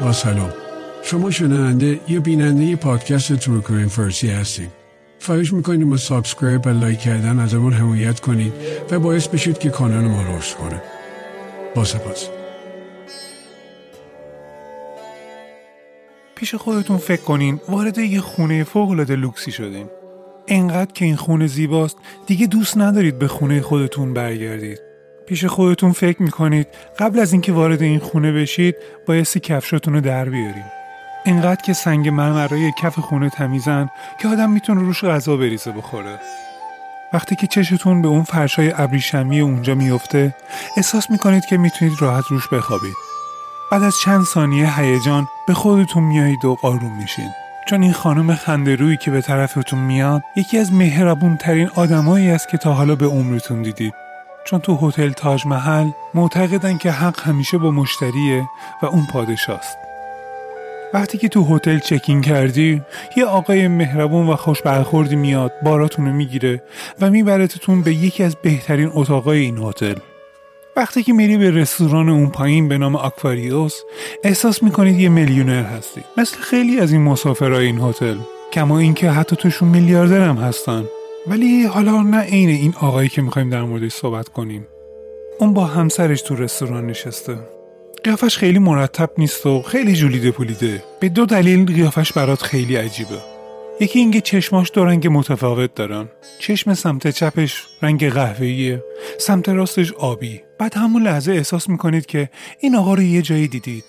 با سلام. شما شنونده یا بیننده پادکست True Crime فارسی هستین خواهش می‌کنیم با subscribe و لایک کردن ازمون حمایت کنید و باعث بشید که کانال ما رشد کنه. با سپاس. پیش خودتون فکر کنین وارد یه خونه فوق‌العاده لوکسی شدین. انقدر که این خونه زیباست دیگه دوست ندارید به خونه خودتون برگردید. پیش خودتون فکر می‌کنید. قبل از اینکه وارد این خونه بشید بایستی کفشاتون رو در بیاریم اینقدر که سنگ مرمرای کف خونه تمیزن که آدم می‌تونه روش غذا بریزه بخوره. وقتی که چشتون به اون فرشای ابریشمی اونجا میفته احساس می‌کنید که می‌تونید راحت روش بخوابید. بعد از چند ثانیه هیجان به خودتون میایید و آروم میشین. چون این خانم خنده که به طرفتون میاد یکی از مهربون ترین آدمایی است که تا حالا به عمرتون دیدید. چون تو هتل تاج محل معتقدن که حق همیشه با مشتریه و اون پادشاست. وقتی که تو هتل چکین کردی یه آقای مهربون و خوش برخوردی میاد باراتون رو می‌گیره و میبرتتون به یکی از بهترین اتاقای این هتل. وقتی که میری به رستوران اون پایین به نام آکواریوس احساس می‌کنید یه میلیونر هستی. مثل خیلی از این مسافرهای این هتل. کما اینکه حتی توشون میلیاردر هم هستن. ولی حالا نه عین این آقایی که می‌خوایم در موردش صحبت کنیم. اون با همسرش تو رستوران نشسته. قیافش خیلی مرتب نیست و خیلی جولیده پولیده. به دو دلیل قیافش برات خیلی عجیبه. یکی اینکه چشماش دو رنگ متفاوت دارن. چشم سمت چپش رنگ قهوه‌ایه. سمت راستش آبی. بعد همون لحظه احساس می‌کنید که این آقا رو یه جایی دیدید.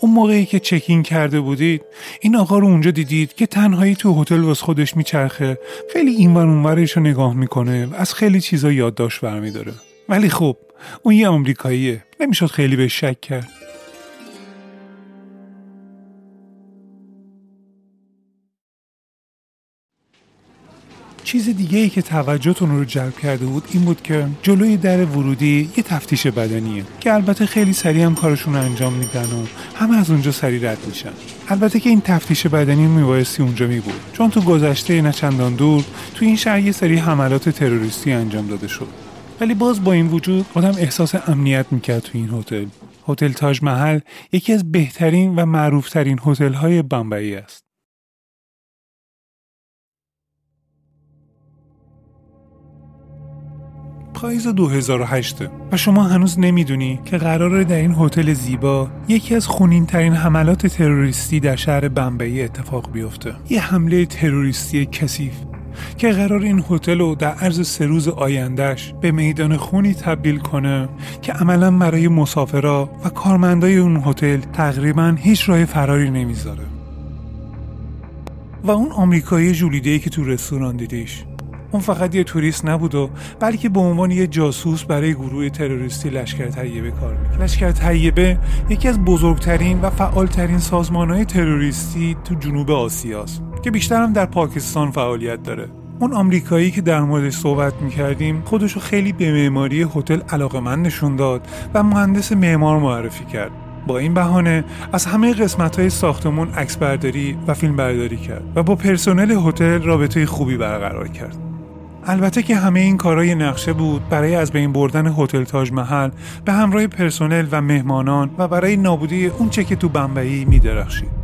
اون موقعی که چکین کرده بودید این آقا رو اونجا دیدید که تنهایی تو هتل واس خودش میچرخه. خیلی اینور اونورش رو نگاه می‌کنه و از خیلی چیزا یادداشت برمیداره. ولی خب اون یه آمریکاییه. نمی‌شد خیلی به شک کرد. چیز دیگه ای که توجهتون رو جلب کرده بود این بود که جلوی در ورودی یه تفتیش بدنیه که البته خیلی سریع هم کارشون رو انجام میدن و همه از اونجا سریع رد میشن. البته که این تفتیش بدنی میبایستی اونجا می بود چون تو گذشته نچندان دور تو این شهر یه سری حملات تروریستی انجام داده شد. ولی باز با این وجود آدم احساس امنیت می‌کرد تو این هتل. هتل تاج محل یکی از بهترین و معروفترین هتل های بمبئی است. پاییز 2008 و شما هنوز نمی‌دونی که قراره در این هتل زیبا یکی از خونین ترین حملات تروریستی در شهر بمبئی اتفاق بیفته. یه حمله تروریستی کثیف که قرار این هتل رو در عرض سه روز آیندهش به میدان خونی تبدیل کنه که عملا برای مسافرا و کارمندای اون هتل تقریبا هیچ راه فراری نمی‌ذاره. و اون آمریکایی جولیده که تو رستوران دیدیش. اون فقط یه توریست نبود و بلکه به عنوان یه جاسوس برای گروه تروریستی لشکر طیبه کار می‌کرد. لشکر طیبه یکی از بزرگترین و فعالترین سازمانهای تروریستی تو جنوب آسیاست که بیشتر هم در پاکستان فعالیت داره. اون آمریکایی که در موردش صحبت می‌کردیم خودشو خیلی به معماری هتل علاقمند نشون داد و مهندس معمار معرفی کرد. با این بهانه از همه قسمت های ساختمون عکس و فیلم برداری کرد و با پرسنل هتل رابطه خوبی برقرار کرد. البته که همه این کارای نقشه بود برای از بین بردن هتل تاج محل به همراه پرسنل و مهمانان و برای نابودی اون چه که تو بمبئی میدرخشید.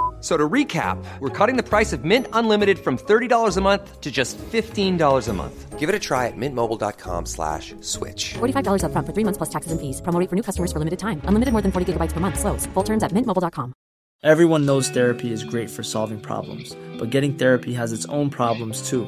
So to recap, we're cutting the price of Mint Unlimited from $30 a month to just $15 a month. Give it a try at mintmobile.com slash switch. $45 up front for three months plus taxes and fees. Promoting for new customers for limited time. Unlimited more than 40 gigabytes per month. Slows. Full terms at mintmobile.com. Everyone knows therapy is great for solving problems, but getting therapy has its own problems too,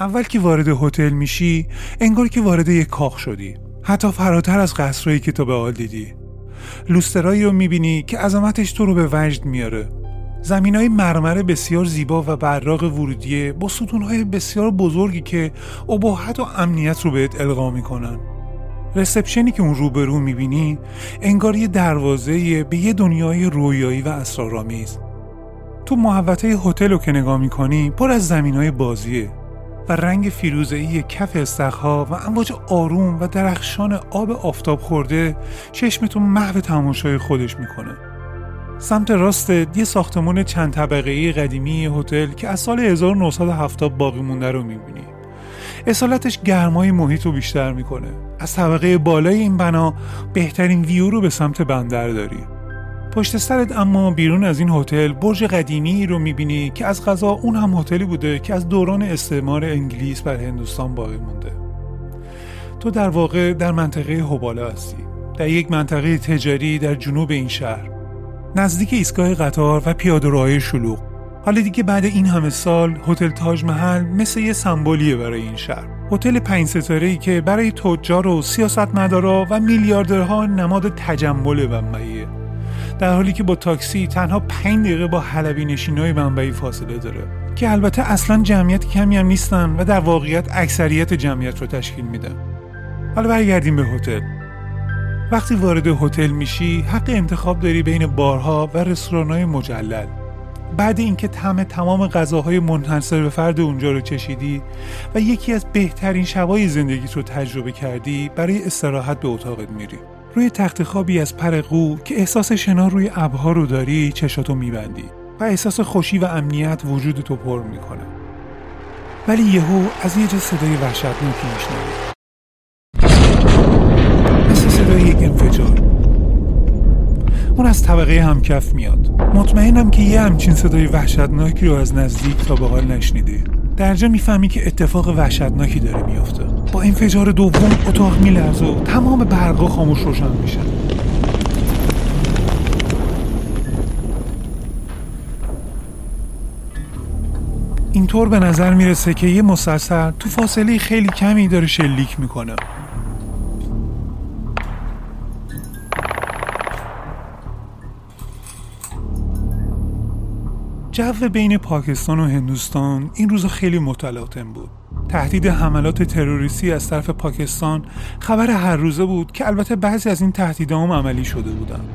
اول که وارد هتل میشی انگار که وارد یک کاخ شدی. حتی فراتر از قصرهایی که تو به حال دیدی. لوسترایی رو می‌بینی که عظمتش تو رو به وجد میاره. زمین های مرمر بسیار زیبا و براق ورودیه با ستون های بسیار بزرگی که اباحت و امنیت رو بهت القا می‌کنن. رسپشنی که اون روبرو می‌بینی انگار یه دروازه به یه دنیای رویایی و اسرارآمیز. تو محوطه هتل رو که نگاه می‌کنی پر از زمین های بازیه. و رنگ فیروزه‌ای کف استخها و امواج آروم و درخشان آب آفتاب خورده چشمتو محو تماشای خودش می‌کنه. سمت راست یه ساختمان چند طبقه قدیمی هتل که از سال 1970 باقی مونده رو می‌بینی. اصالتش گرمای محیط رو بیشتر می‌کنه. از طبقه بالای این بنا بهترین ویو رو به سمت بندر داری. پشت سرت اما بیرون از این هتل برج قدیمی رو می‌بینی که از غذا اون هم هتلی بوده که از دوران استعمار انگلیس بر هندوستان باقی مونده. تو در واقع در منطقه هوبالا هستی. در یک منطقه تجاری در جنوب این شهر. نزدیک ایستگاه قطار و پیاده شلوغ. حالا دیگه بعد این همه سال هتل تاج محل مثل یه سمبولیه برای این شهر. هتل پنج ستاره ای که برای تجار و سیاستمدارا و میلیاردرها نماد تجمل بمبئیه در حالی که با تاکسی تنها 5 دقیقه با حلبی نشینای بمبئی فاصله داره که البته اصلا جمعیت کمی هم نیستن و در واقعیت اکثریت جمعیت رو تشکیل میدن. حالا برگردیم به هتل. وقتی وارد هتل میشی حق انتخاب داری بین بارها و رستورانهای مجلل. بعد اینکه طعم تمام غذاهای منحصر به فرد اونجا رو چشیدی و یکی از بهترین شبای زندگیت رو تجربه کردی برای استراحت به اتاقت میری. روی تخت خوابی از پر قو که احساس شنا روی ابرها رو داری چشاتو میبندی و احساس خوشی و امنیت وجودتو پر می‌کنه. ولی یهو از یه جا صدای وحشتناکی میشنوی. مثل صدای یک انفجار. اون از طبقه همکف میاد. مطمئنم که یه همچین صدای وحشتناکی رو از نزدیک تا به حال نشنیدی درجا می‌فهمی که اتفاق وحشتناکی داره میافته. با انفجار دوم اتاق میلرزه و تمام برقا خاموش روشن میشه. اینطور به نظر می‌رسه که یه مسلسل تو فاصله خیلی کمی داره شلیک می‌کنه. جو بین پاکستان و هندوستان این روزا خیلی متلاطم بود تهدید حملات تروریستی از طرف پاکستان خبر هر روزه بود که البته بعضی از این تهدیدها هم عملی شده بودند.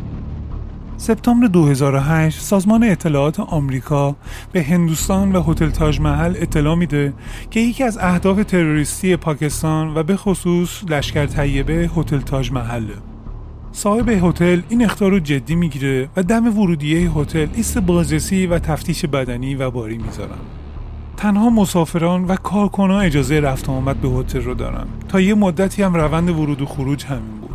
سپتامبر 2008 سازمان اطلاعات آمریکا به هندوستان و هتل تاج محل اطلاع میده که یکی از اهداف تروریستی پاکستان و به خصوص لشکر طیبه هتل تاج محله. صاحب هتل این اختار رو جدی می‌گیره و دم ورودیه هتل ایست بازرسی و تفتیش بدنی و باری می‌ذارن. تنها مسافران و کارکنان اجازه رفت آمد به هتل رو دارن. تا یه مدتی هم روند ورود و خروج همین بود.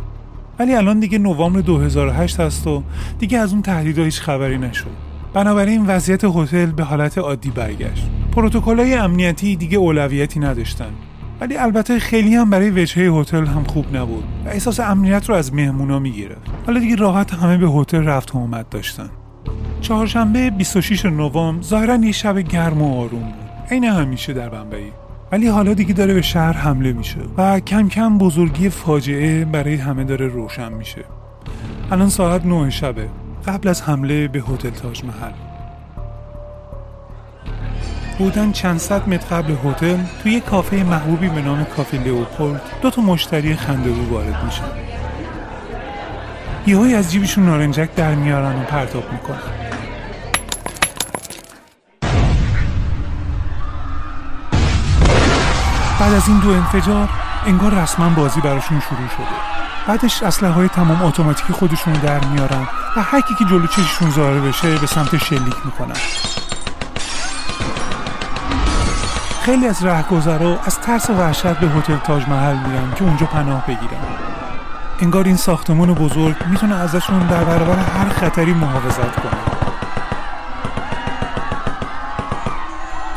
ولی الان دیگه نوامبر 2008 هست و دیگه از اون تهدیدها هیچ خبری نشد. بنابراین وضعیت هتل به حالت عادی برگشت. پروتکل‌های امنیتی دیگه اولویتی نداشتن. ولی البته خیلی هم برای وجهه هتل هم خوب نبود و احساس امنیت رو از مهمونا می‌گیره. حالا دیگه راحت همه به هتل رفت و آمد داشتن. چهارشنبه 26 نوامبر ظاهرا یه شب گرم و آروم بود. عین همیشه در بمبئی. ولی حالا دیگه داره به شهر حمله میشه و کم کم بزرگی فاجعه برای همه داره روشن میشه. الان ساعت 9 شبه قبل از حمله به هتل تاج محل. بودن چند صد متر قبل هتل توی یه کافه محبوبی به نام کافه لئوپولد دو تا مشتری خنده‌گو وارد میشن. یهویی از جیبشون نارنجک در میارن و پرتاب می‌کنن. بعد از این دو انفجار انگار رسما بازی براشون شروع شده. بعدش اسلحه های تمام اتوماتیکی خودشون در میارن و هر که جلو چششون ظاهر بشه به سمت شلیک می‌کنن. خیلی از رهگذرا از ترس وحشت به هتل تاج محل میرن که اونجا پناه بگیرن. انگار این ساختمان بزرگ می‌تونه ازشون در برابر هر خطری محافظت کنه.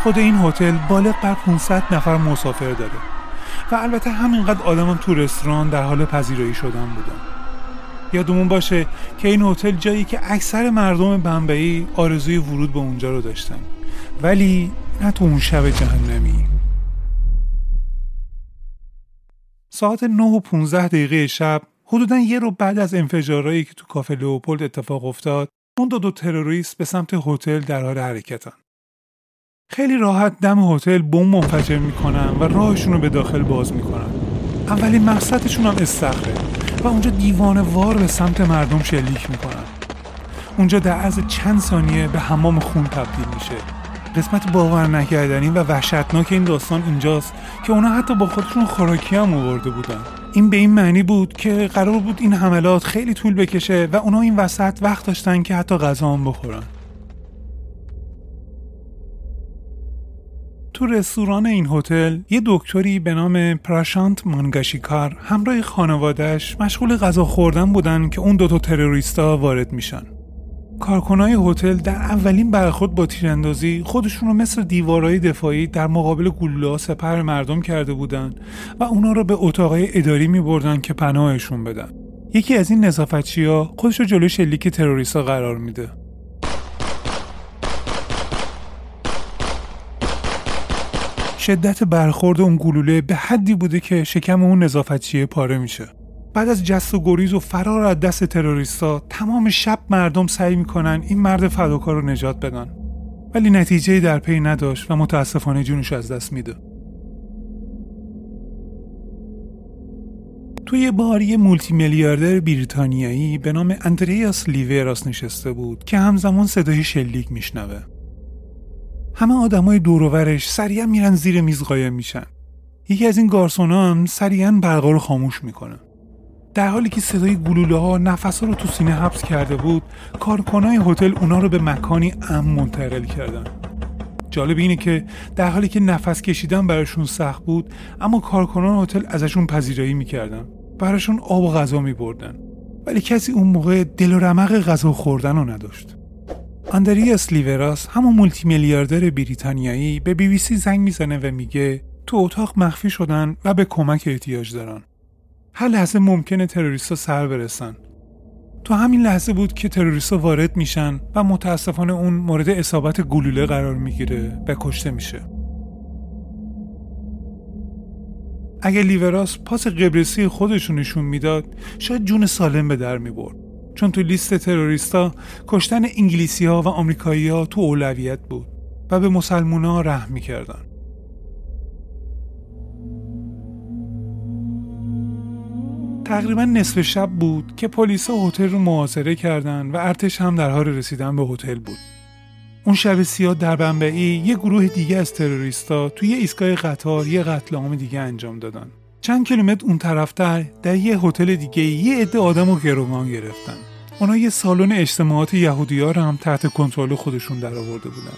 خود این هتل بالغ بر 500 نفر مسافر داره و البته همینقدر آدم هم تو رستوران در حال پذیرایی شدن بودن. یادمون باشه که این هتل جایی که اکثر مردم بمبئی آرزوی ورود به اونجا رو داشتن. ولی نه تو اون شب جهنمی. ساعت 9 و 15 دقیقه شب حدودا یه رو بعد از انفجارهایی که تو کافه لوپولد اتفاق افتاد اون دو دو تروریست به سمت هتل در حال حرکتن. خیلی راحت دم هتل بمب منفجر می‌کنن و راهشون رو به داخل باز می‌کنن. اولین مقصدشون هم استخره و اونجا دیوانه وار به سمت مردم شلیک می‌کنن. اونجا در عرض چند ثانیه به حمام خون تبدیل میشه. قسمت باور نکردنی و وحشتناک این داستان اینجاست که اونا حتی با خودشون خوراکی هم آورده بودن. این به این معنی بود که قرار بود این حملات خیلی طول بکشه و اونا این وسط وقت داشتن که حتی غذا هم بخورن. تو رستوران این هتل یه دکتری به نام پراشانت مانگاشیکار همراه خانوادهش مشغول غذا خوردن بودن که اون دوتا تروریستا وارد میشن. کارکنای هتل در اولین برخورد با تیراندازی خودشون رو مثل دیوارهای دفاعی در مقابل گلوله سپر مردم کرده بودن و اونا رو به اتاقای اداری می بردن که پناهشون بدن. یکی از این نظافتچی ها خودش رو جلوی شلیک تروریستا قرار میده. شدت برخورد اون گلوله به حدی بوده که شکم اون نظافتچیه پاره میشه. بعد از جست و گریز و فرار از دست تروریستا تمام شب مردم سعی می‌کنن این مرد فداکار رو نجات بدن. ولی نتیجه در پی نداشت و متاسفانه جونش از دست میده. توی بار یه مولتی میلیاردر بریتانیایی به نام اندریاس لیوراس نشسته بود که همزمان صدای شلیک میشنوه. همه آدمای دوروورش سریعا میرن زیر میز قایم میشن. یکی از این گارسونا هم سریعا برقا رو خاموش می‌کنه. در حالی که صدای گلوله ها نفس رو تو سینه حبس کرده بود کارکنای هتل اونا رو به مکانی امن منتقل کردن. جالب اینه که در حالی که نفس کشیدن براشون سخت بود اما کارکنان هتل ازشون پذیرایی می‌کردن. براشون آب و غذا میبردن. ولی کسی اون موقع دل و رمق غذا خوردن رو نداشت. آندریاس لیوراس همون مولتی میلیاردر بریتانیایی به بی بی سی زنگ می‌زنه و میگه تو اتاق مخفی شدن و به کمک احتیاج دارن. هر لحظه ممکنه تروریستا سر برسن. تو همین لحظه بود که تروریستا وارد میشن و متاسفانه اون مورد اصابت گلوله قرار می‌گیره و کشته میشه. اگه لیوراس پاس قبرسی خودشونشون نشون می‌داد شاید جون سالم به در می‌برد. چون تو لیست تروریستا کشتن انگلیسی ها و آمریکایی ها تو اولویت بود و به مسلمونا رحم می‌کردن. تقریبا نصف شب بود که پلیسا هتل رو محاصره کردند و ارتش هم در حال رسیدن به هتل بود. اون شب سیاه در بمبئی یه گروه دیگه از تروریستا توی ایستگاه قطار یه قتل عام دیگه انجام دادن. چند کیلومتر اون طرفتر در یه هتل دیگه یه عده آدم رو گروگان گرفتن. اونا یه سالن اجتماعات یهودی‌ها رو هم تحت کنترل خودشون درآورده بودن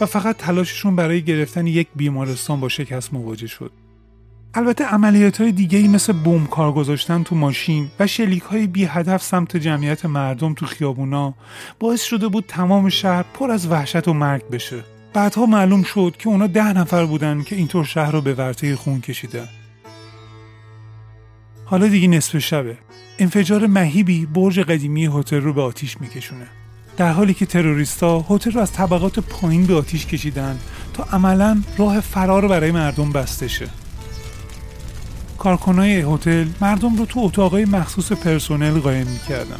و فقط تلاششون برای گرفتن یک بیمارستان با شکست مواجه شد. البته عملیات های دیگه ای مثل بوم کار گذاشتن تو ماشین و شلیک های بی هدف سمت جمعیت مردم تو خیابونا باعث شده بود تمام شهر پر از وحشت و مرگ بشه. بعدها معلوم شد که اونا ده نفر بودن که اینطور شهر رو به ورطه خون کشیدن. حالا دیگه نصف شبه. انفجار مهیبی برج قدیمی هتل رو به آتیش میکشونه. در حالی که تروریستا هتل رو از طبقات پایین به آتیش کشیدن تا عملا راه فرار برای مردم بسته شه. کارکنای هتل مردم رو تو اتاقای مخصوص پرسنل قایم می‌کردن.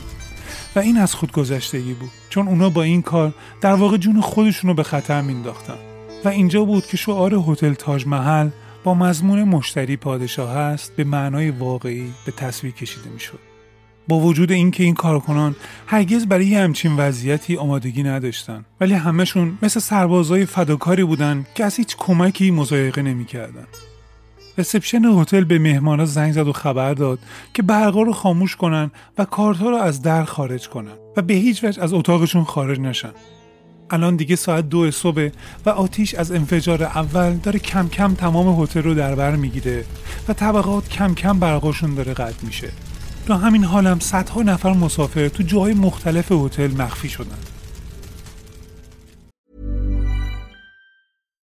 و این از خودگذشتگی بود چون اونا با این کار در واقع جون خودشون رو به خطر مینداختن و اینجا بود که شعار هتل تاج محل با مضمون مشتری پادشاه هست به معنای واقعی به تصویر کشیده می‌شد. با وجود اینکه این کارکنان هرگز برای همچین وضعیتی آمادگی نداشتن ولی همهشون مثل سربازای فداکاری بودن که از هیچ کمکی مزایقه نمی‌کردن. رسپشن هتل به مهمانا زنگ زد و خبر داد که برقا رو خاموش کنن و کارتها رو از در خارج کنن و به هیچ وجه از اتاقشون خارج نشن. الان دیگه ساعت دو صبح و آتیش از انفجار اول داره کم کم تمام هتل رو در بر می‌گیره و طبقات کم کم برقاشون داره قطع میشه. تو همین حالم صدها نفر مسافر تو جاهای مختلف هتل مخفی شدن.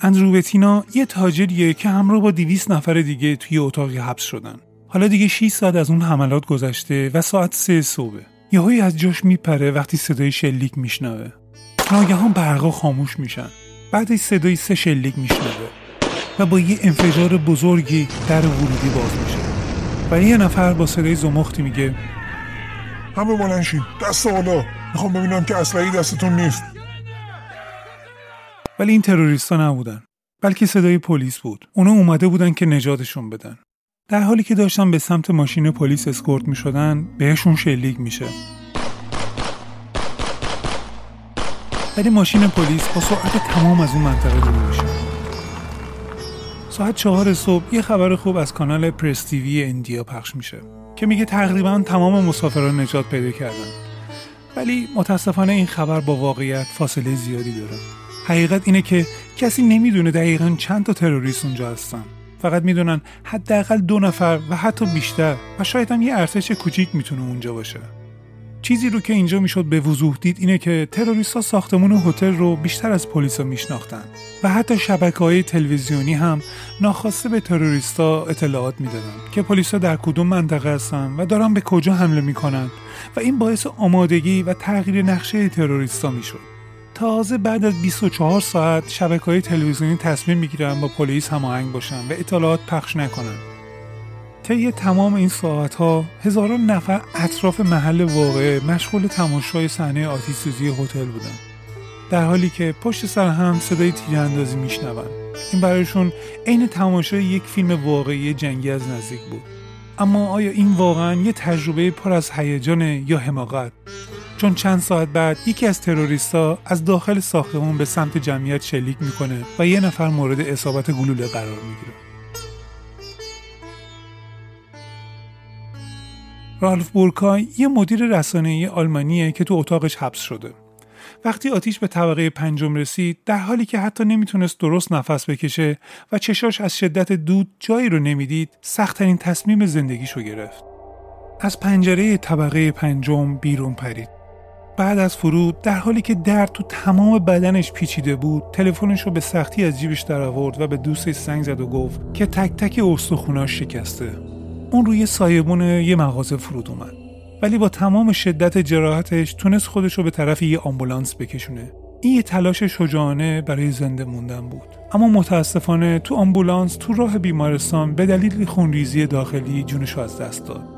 اندرو بتینا یه تاجریه که همراه با 200 نفر دیگه توی اتاقی حبس شدن. حالا دیگه 6 ساعت از اون حملات گذشته و ساعت 3 صبح. یهویی از جاش میپره وقتی صدای شلیک میشنوه. ناگهان برقا خاموش میشن. بعدش صدای سه شلیک میشنوه و با یه انفجار بزرگی در ورودی باز میشه. و یه نفر با صدای زمختی میگه همه بلند شین دست بالا می‌خوام ببینم که اسلحه دستتون نیست ولی این تروریستا نبودن بلکه صدای پلیس بود. اونا اومده بودن که نجاتشون بدن. در حالی که داشتن به سمت ماشین پلیس اسکورت می شدن بهشون شلیک میشه. ولی ماشین پلیس با سرعت تمام از اون منطقه دور میشه. ساعت چهار صبح یه خبر خوب از کانال پرس تیوی اندیا پخش میشه که میگه تقریبا تمام مسافران نجات پیدا کردن. ولی متاسفانه این خبر با واقعیت فاصله زیادی داره. حقیقت اینه که کسی نمی‌دونه دقیقا چند تا تروریست اونجا هستن. فقط می‌دونن حداقل دو نفر و حتی بیشتر و شاید هم یه ارتش کوچیک می‌تونه اونجا باشه. چیزی رو که اینجا می‌شد به وضوح دید اینه که تروریست ها ساختمون هتل رو بیشتر از پلیسا میشناختن و حتی شبکه های تلویزیونی هم ناخواسته به تروریستا اطلاعات می‌دادن که پلیسا در کدوم منطقه هستن و دارن به کجا حمله می‌کنن و این باعث آمادگی و تغییر نقشه تروریستا می‌شد. تازه بعد از 24 ساعت شبکه های تلویزیونی تصمیم می‌گیرن با پلیس هماهنگ باشن و اطلاعات پخش نکنن. طی تمام این ساعت ها هزاران نفر اطراف محل واقعه مشغول تماشای صحنه آتش سوزی هتل بودن. در حالی که پشت سر هم صدای تیراندازی میشنون. این برایشون عین تماشای یک فیلم واقعی جنگی از نزدیک بود. اما آیا این واقعا یه تجربه پر از هیجان یا حماقت؟ چون چند ساعت بعد یکی از تروریستا از داخل ساختمون به سمت جمعیت شلیک می‌کنه و یه نفر مورد اصابت گلوله قرار می‌گیره رالف بورکای یه مدیر رسانه‌ای آلمانیه که تو اتاقش حبس شده. وقتی آتیش به طبقه پنجم رسید در حالی که حتی نمی‌تونست درست نفس بکشه و چشاش از شدت دود جایی رو نمی‌دید سختترین تصمیم زندگیشو گرفت. از پنجره طبقه پنجم بیرون پرید. بعد از فرود در حالی که درد تو تمام بدنش پیچیده بود تلفنش رو به سختی از جیبش در آورد و به دوستش زنگ زد و گفت که تک تک استخوناش شکسته. اون روی سایبون یه مغازه فرود اومد. ولی با تمام شدت جراحتش تونست خودش رو به طرف یه آمبولانس بکشونه. این یه تلاش شجاعانه برای زنده موندن بود. اما متاسفانه تو آمبولانس تو راه بیمارستان به دلیل خونریزی داخلی جونش از دست داد.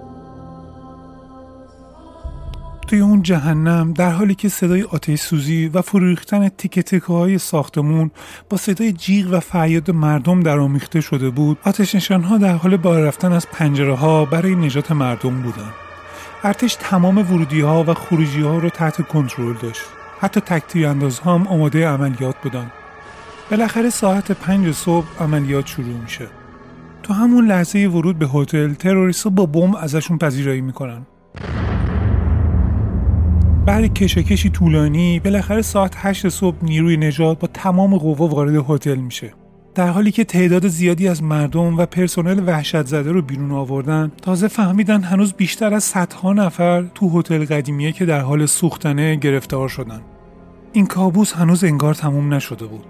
توی اون جهنم در حالی که صدای آتش سوزی و فروریختن تیکه تکه های ساختمون با صدای جیغ و فریاد مردم در آمیخته شده بود آتش نشان ها در حال بالا رفتن از پنجره ها برای نجات مردم بودن. ارتش تمام ورودی ها و خروجی ها رو تحت کنترل داشت. حتی تکتیر انداز هم آماده عملیات بودن. بالاخره ساعت پنج صبح عملیات شروع میشه. تو همون لحظه ورود به هتل تروریست با بمب ازشون پذیرایی می‌کنن. بعد کشاکشی طولانی بالاخره ساعت 8 صبح نیروی نجات با تمام قوا وارد هتل میشه. در حالی که تعداد زیادی از مردم و پرسنل وحشت زده رو بیرون آوردن تازه فهمیدن هنوز بیشتر از صدها نفر تو هتل قدیمیه که در حال سوختنه گرفتار شدن. این کابوس هنوز انگار تموم نشده بود.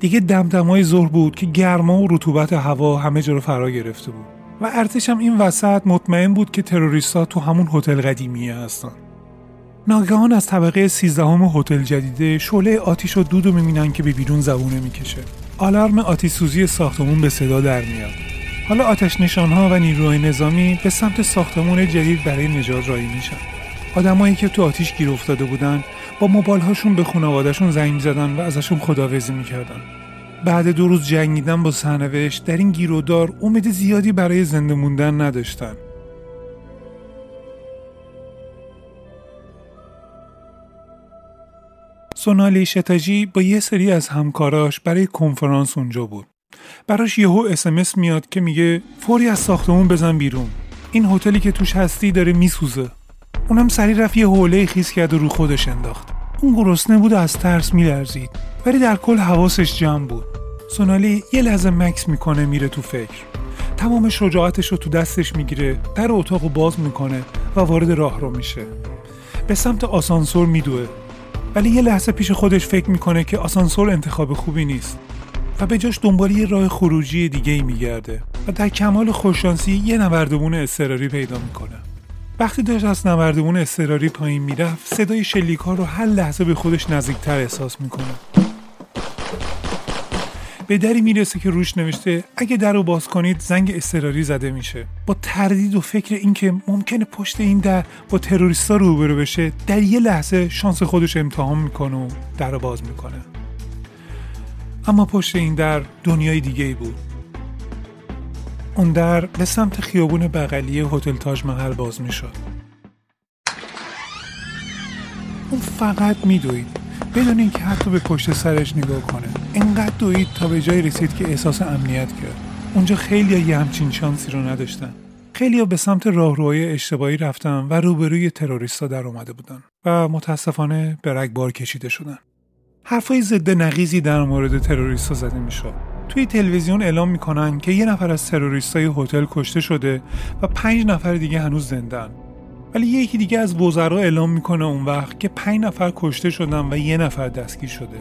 دیگه دمدمای ظهر بود که گرما و رطوبت هوا همه جا رو فرا گرفته بود. و ارتش هم این وسط مطمئن بود که تروریستا تو همون هتل قدیمیه هستن. ناگهان از طبقه سیزدهم هتل جدیده شعله آتیش و دود رو می‌بینن که به بیرون زبونه می‌کشه. آلارم آتیش سوزی ساختمون به صدا در میاد. حالا آتش نشانها و نیروهای نظامی به سمت ساختمون جدید برای نجات رایی میشن. آدمایی که تو آتیش گیر افتاده بودن با موبایل هاشون به خانوادهشون زنگ زدن و ازشون خداویسی می‌کردن. بعد دو روز جنگیدن با سرنوشت در این گیرودار امید زیادی برای زنده موندن نداشتن. سونالی شتاجی با یه سری از همکاراش برای کنفرانس اونجا بود. براش یهو اسمس میاد که میگه فوری از ساختمون بزن بیرون. این هتلی که توش هستی داره میسوزه. اونم سری رفت یه حوله خیز کرد و رو خودش انداخت. اون گرسنه بود و از ترس میلرزید. ولی در کل حواسش جمع بود. سونالی یه لحظه مکس می‌کنه میره تو فکر. تمام شجاعتش رو تو دستش می‌گیره در اتاق باز می‌کنه و وارد راه رو میشه به سمت آسانسور میدوه ولی یه لحظه پیش خودش فکر می‌کنه که آسانسور انتخاب خوبی نیست و به جاش دنبال یه راه خروجی دیگه ای میگرده و در کمال خوششانسی یه نوردبون اضطراری پیدا می‌کنه. وقتی داشت از نوردبون اضطراری پایین می‌رفت صدای شلیک ها رو هر لحظه به خودش نزدیکتر احساس می‌کنه. به دری می‌رسه که روش نوشته اگه در رو باز کنید زنگ اضطراری زده میشه. با تردید و فکر اینکه ممکنه پشت این در با تروریستا روبرو بشه در یه لحظه شانس خودش امتحان می‌کنه و در رو باز می‌کنه. اما پشت این در دنیای دیگه ای بود. اون در به سمت خیابون بغلی هتل تاج محل باز می‌شد. اون فقط میدوید. بدون اینکه حتی به پشت سرش نگاه کنه. انقدر دوید تا به جای رسید که احساس امنیت کرد. اونجا خیلی یه همچین شانسی رو نداشتن. خیلی به سمت راهروهای اشتباهی رفتن و روبروی تروریستا در اومده بودن و متاسفانه به رگبار کشیده شدن. حرفای ضد نقیزی در مورد تروریستا زده می‌شد. توی تلویزیون اعلام می‌کنن که یه نفر از تروریستای هتل کشته شده و پنج نفر دیگه هنوز زندن. ولی یکی دیگه از وزرا اعلام می‌کنه اون وقت که پنج نفر کشته شدن و یه نفر دستگیر شده.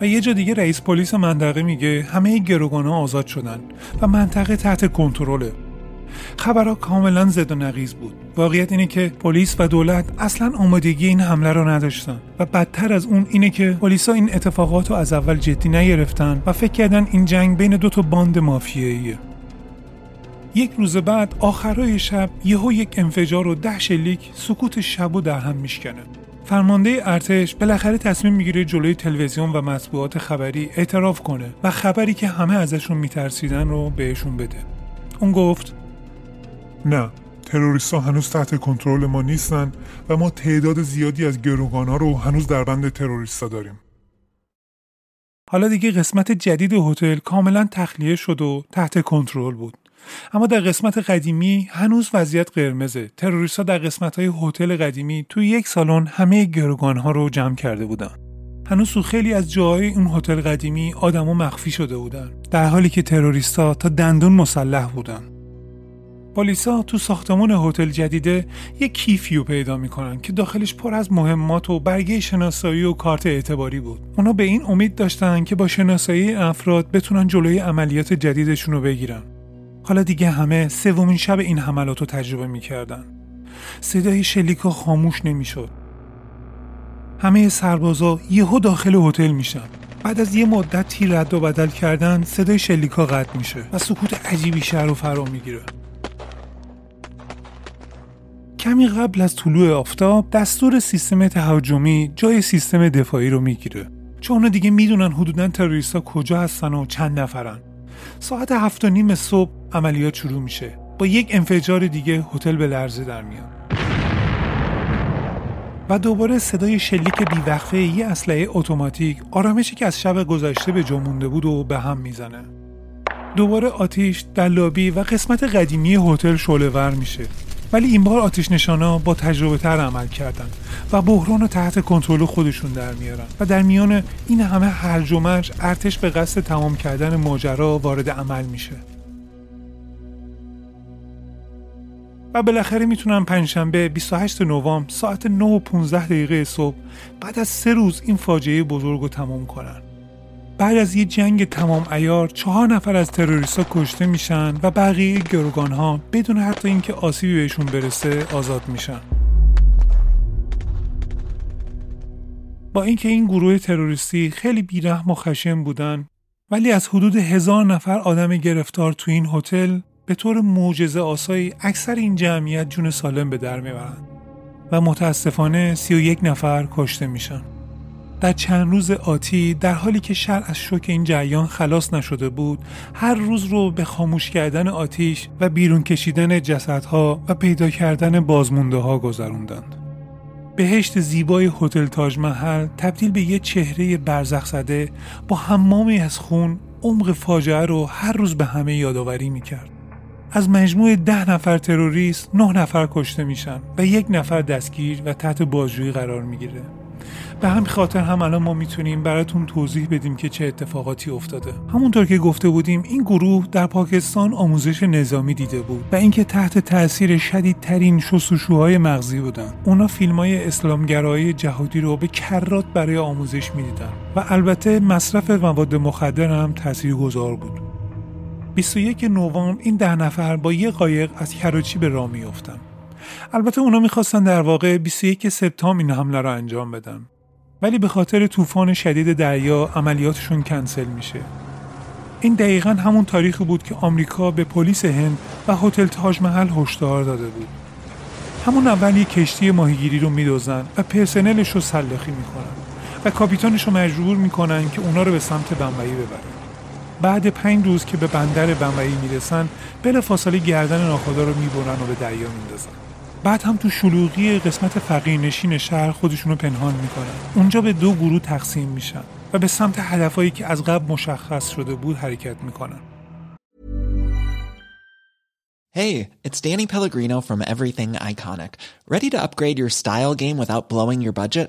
و یه جا دیگه رئیس پلیس منطقه میگه همه گروگان ها آزاد شدن و منطقه تحت کنترله. خبرها کاملا زد و نقیز بود. واقعیت اینه که پلیس و دولت اصلا آمادگی این حمله رو نداشتن و بدتر از اون اینه که پلیسا این اتفاقات رو از اول جدی نگرفتن و فکر کردن این جنگ بین دو تا باند مافیاییه. یک روز بعد آخرای شب یهو یک انفجار و ده شلیک سکوت شب و در هم میشکنه. فرمانده ارتش بالاخره تصمیم می‌گیره جلوی تلویزیون و مطبوعات خبری اعتراف کنه و خبری که همه ازشون میترسیدن رو بهشون بده. اون گفت نه تروریست ها هنوز تحت کنترل ما نیستن و ما تعداد زیادی از گروگان ها رو هنوز در بند تروریستا داریم. حالا دیگه قسمت جدید هتل کاملا تخلیه شد و تحت کنترل بود. اما در قسمت قدیمی هنوز وضعیت قرمزه تروریستها در قسمت های هتل قدیمی توی یک سالن همه گروگان ها رو جمع کرده بودن هنوز تو خیلی از جاهای اون هتل قدیمی آدما مخفی شده بودن در حالی که تروریستا تا دندون مسلح بودن پلیسا تو ساختمون هتل جدیده یک کیفیو پیدا می‌کنن که داخلش پر از مهمات و برگه شناسایی و کارت اعتباری بود. اونا به این امید داشتن که با شناسایی افراد بتونن جلوی عملیات جدیدشون رو بگیرن. حالا دیگه همه سومین شب این حملات رو تجربه می‌کردن. صدای شلیکا خاموش نمی‌شد. همه سربازا یهو داخل هتل میشن. بعد از یه مدت تیر رد و بدل کردن صدای شلیکا قطع میشه و سکوت عجیبی شهر رو فرا می‌گیره. کمی قبل از طلوع آفتاب دستور سیستم تهاجمی جای سیستم دفاعی رو می‌گیره. چون دیگه می‌دونن حدودا تروریستا کجا هستن و چند نفرن. ساعت هفت و نیم صبح عملیات شروع میشه. با یک انفجار دیگه هتل به لرزه در میاد. و دوباره صدای شلیک بیوقفه یه اسلحه اتوماتیک آرامشی که از شب گذشته به جا مونده بود و به هم می‌زنه. دوباره آتیش در لابی و قسمت قدیمی هتل شعله ور میشه. ولی این بار آتش نشانا با تجربه تر عمل کردن و بحران رو تحت کنترل خودشون در میارن. و در میان این همه هرج و مرج ارتش به قصد تمام کردن ماجرا وارد عمل میشه. و بالاخره می‌تونن پنجشنبه 28 نوامبر ساعت 9 و 15 دقیقه صبح بعد از سه روز این فاجعه بزرگ رو تمام کنن. بعد از یه جنگ تمام ایار چهار نفر از تروریستا کشته میشن و بقیه گروگان ها بدون حتی اینکه آسیبی بهشون برسه آزاد میشن. با اینکه این گروه تروریستی خیلی بیرحم و خشن بودن ولی از حدود هزار نفر آدم گرفتار تو این هتل به طور معجزه آسایی اکثر این جمعیت جون سالم به در می‌برند و متاسفانه سی و یک نفر کشته میشن. در چند روز آتی در حالی که شهر از شوک این جریان خلاص نشده بود هر روز رو به خاموش کردن آتیش و بیرون کشیدن جسدها و پیدا کردن بازمونده ها گذروندند. بهشت زیبای هتل تاج محل تبدیل به یه چهره برزخ زده با حمامی از خون عمق فاجعه رو هر روز به همه یادآوری می‌کرد. از مجموع ده نفر تروریست نه نفر کشته میشن و یک نفر دستگیر و تحت بازجویی قرار می‌گیره. به همین خاطر هم الان ما می‌تونیم براتون توضیح بدیم که چه اتفاقاتی افتاده. همونطور که گفته بودیم این گروه در پاکستان آموزش نظامی دیده بود و اینکه تحت تاثیر شدیدترین شستشوهای مغزی بودن. اونا فیلم های اسلامگرایی جهادی رو به کرات برای آموزش می‌دیدن و البته مصرف مواد مخدر هم گذار بود. 21 نوامبر این ده نفر با یه قایق از کراچی به راه میافتن. البته اونا می‌خواستن در واقع 21 سپتامبر این حمله رو انجام بدن. ولی به خاطر طوفان شدید دریا عملیاتشون کنسل میشه. این دقیقا همون تاریخی بود که آمریکا به پلیس هند و هتل تاج محل هشدار داده بود. همون اول یک کشتی ماهیگیری رو میدوزن و پرسنلش رو سلاخی می‌کنن و کاپیتانش رو مجبور می‌کنن که اونا رو به سمت بمبئی ببرن. بعد پنج روز که به بندر بمبئی می‌رسن بلا فاصله گردن ناخدا رو می‌برن و به دریا میندازن بعد هم تو شلوغی قسمت فقیرنشین شهر خودشون رو پنهان می‌کنن اونجا به دو گروه تقسیم میشن و به سمت هدفهایی که از قبل مشخص شده بود حرکت می‌کنن Hey, it's Danny Pellegrino from Everything Iconic. Ready to upgrade your style game without blowing your budget?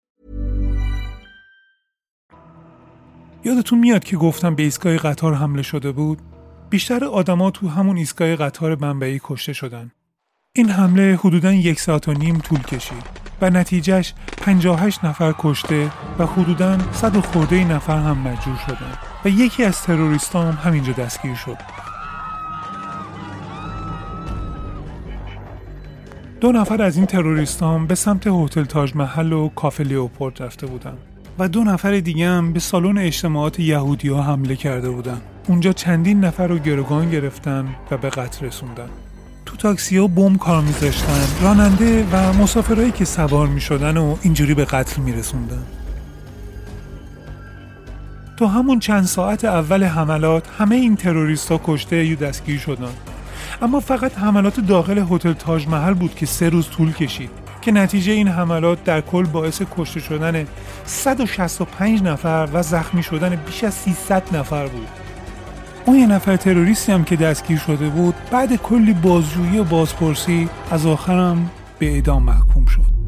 یادتون میاد که گفتم به ایستگاه قطار حمله شده بود؟ بیشتر آدما تو همون ایستگاه قطار بمبئی کشته شدن. این حمله حدوداً یک ساعت و نیم طول کشید و نتیجهش 58 نفر کشته و حدوداً 100 خورده نفر هم مجروح شدند و یکی از تروریستان هم همینجا دستگیر شد. دو نفر از این تروریستان به سمت هتل تاج محل و کافه لیوپورت رفته بودند و دو نفر دیگه هم به سالن اجتماعات یهودی ها حمله کرده بودند. اونجا چندین نفر رو گروگان گرفتن و به قتل رسوندن. تو تاکسی ها بم کار میذاشتن راننده و مسافرهایی که سوار می‌شدن و اینجوری به قتل میرسوندن تو همون چند ساعت اول حملات همه این تروریست ها کشته یا دستگیر شدن اما فقط حملات داخل هتل تاج محل بود که سه روز طول کشید که نتیجه این حملات در کل باعث کشته شدن 165 نفر و زخمی شدن بیش از 300 نفر بود اون یه نفر تروریستی هم که دستگیر شده بود بعد کلی بازجویی و بازپرسی از آخرم به اعدام محکوم شد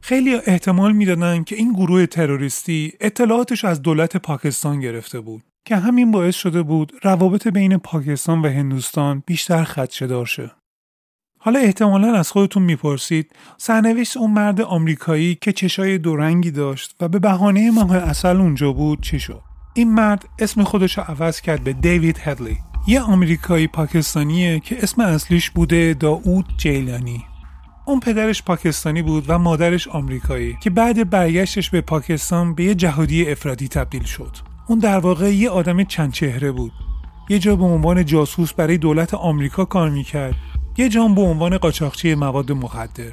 خیلی احتمال می‌دادن که این گروه تروریستی اطلاعاتش از دولت پاکستان گرفته بود که همین باعث شده بود روابط بین پاکستان و هندوستان بیشتر خدشه شه. حالا احتمالا از خودتون می‌پرسید سرنوشت اون مرد آمریکایی که چشای دورنگی داشت و به بهانه ماه اصل اونجا بود چی شد؟ این مرد اسم خودش رو عوض کرد به دیوید هدلی یه آمریکایی پاکستانیه که اسم اصلیش بوده داود جیلانی. اون پدرش پاکستانی بود و مادرش آمریکایی که بعد برگشتش به پاکستان به یه جهادی افرادی تبدیل شد. اون در واقع یه آدم چند چهره بود. یه جا به عنوان جاسوس برای دولت آمریکا کار می‌کرد یه جا به عنوان قاچاقچی مواد مخدر.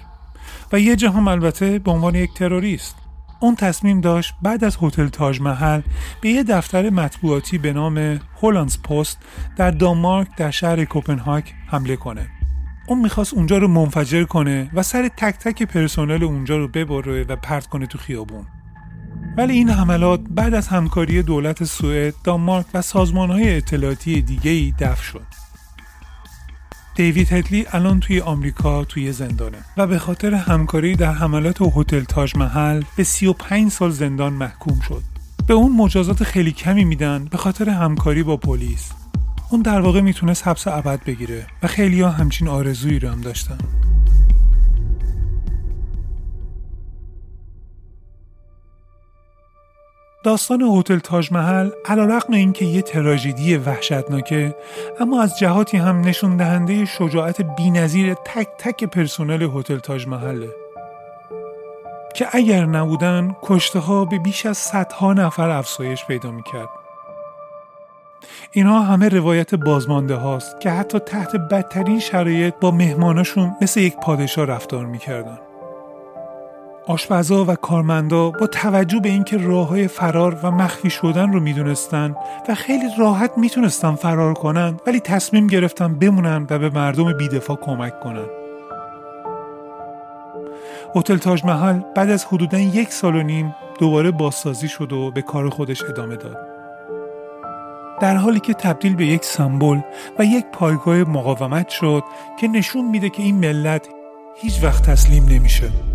و یه جا البته به عنوان یک تروریست. اون تصمیم داشت بعد از هتل تاج محل به یه دفتر مطبوعاتی به نام هولندز پست در دانمارک در شهر کوپنهاگ حمله کنه. اون می‌خواست اونجا رو منفجر کنه و سر تک تک پرسنل اونجا رو ببره و پرت کنه تو خیابون. ولی این حملات بعد از همکاری دولت سوئد، دانمارک و های اطلاعاتی دیگه‌ای دفع شد. دیوید هدلی الان توی آمریکا توی زندانه و به خاطر همکاری در حملات هتل تاج محل به 35 سال زندان محکوم شد. به اون مجازات خیلی کمی میدن به خاطر همکاری با پلیس. اون در واقع می‌تونست حبس ابد بگیره و خیلی ها همچین آرزویی رو هم داشتن. داستان هتل تاج محل علیرغم اینکه یه تراژدی وحشتناکه اما از جهاتی هم نشون دهنده شجاعت بی‌نظیر تک تک پرسنل هتل تاج محله که اگر نبودن کشته ها به بیش از صدها نفر افزایش پیدا می‌کرد. اینها همه روایت بازمانده هاست که حتی تحت بدترین شرایط با مهماناشون مثل یک پادشاه رفتار می‌کردن. آشپزا و کارمندا با توجه به اینکه راه های فرار و مخفی شدن رو می‌دونستن و خیلی راحت می‌تونستن فرار کنن ولی تصمیم گرفتن بمونن و به مردم بیدفاع کمک کنن. هتل تاج محل بعد از حدودا یک سال و نیم دوباره بازسازی شد و به کار خودش ادامه داد. در حالی که تبدیل به یک سمبل و یک پایگاه مقاومت شد که نشون میده که این ملت هیچ وقت تسلیم نمیشه.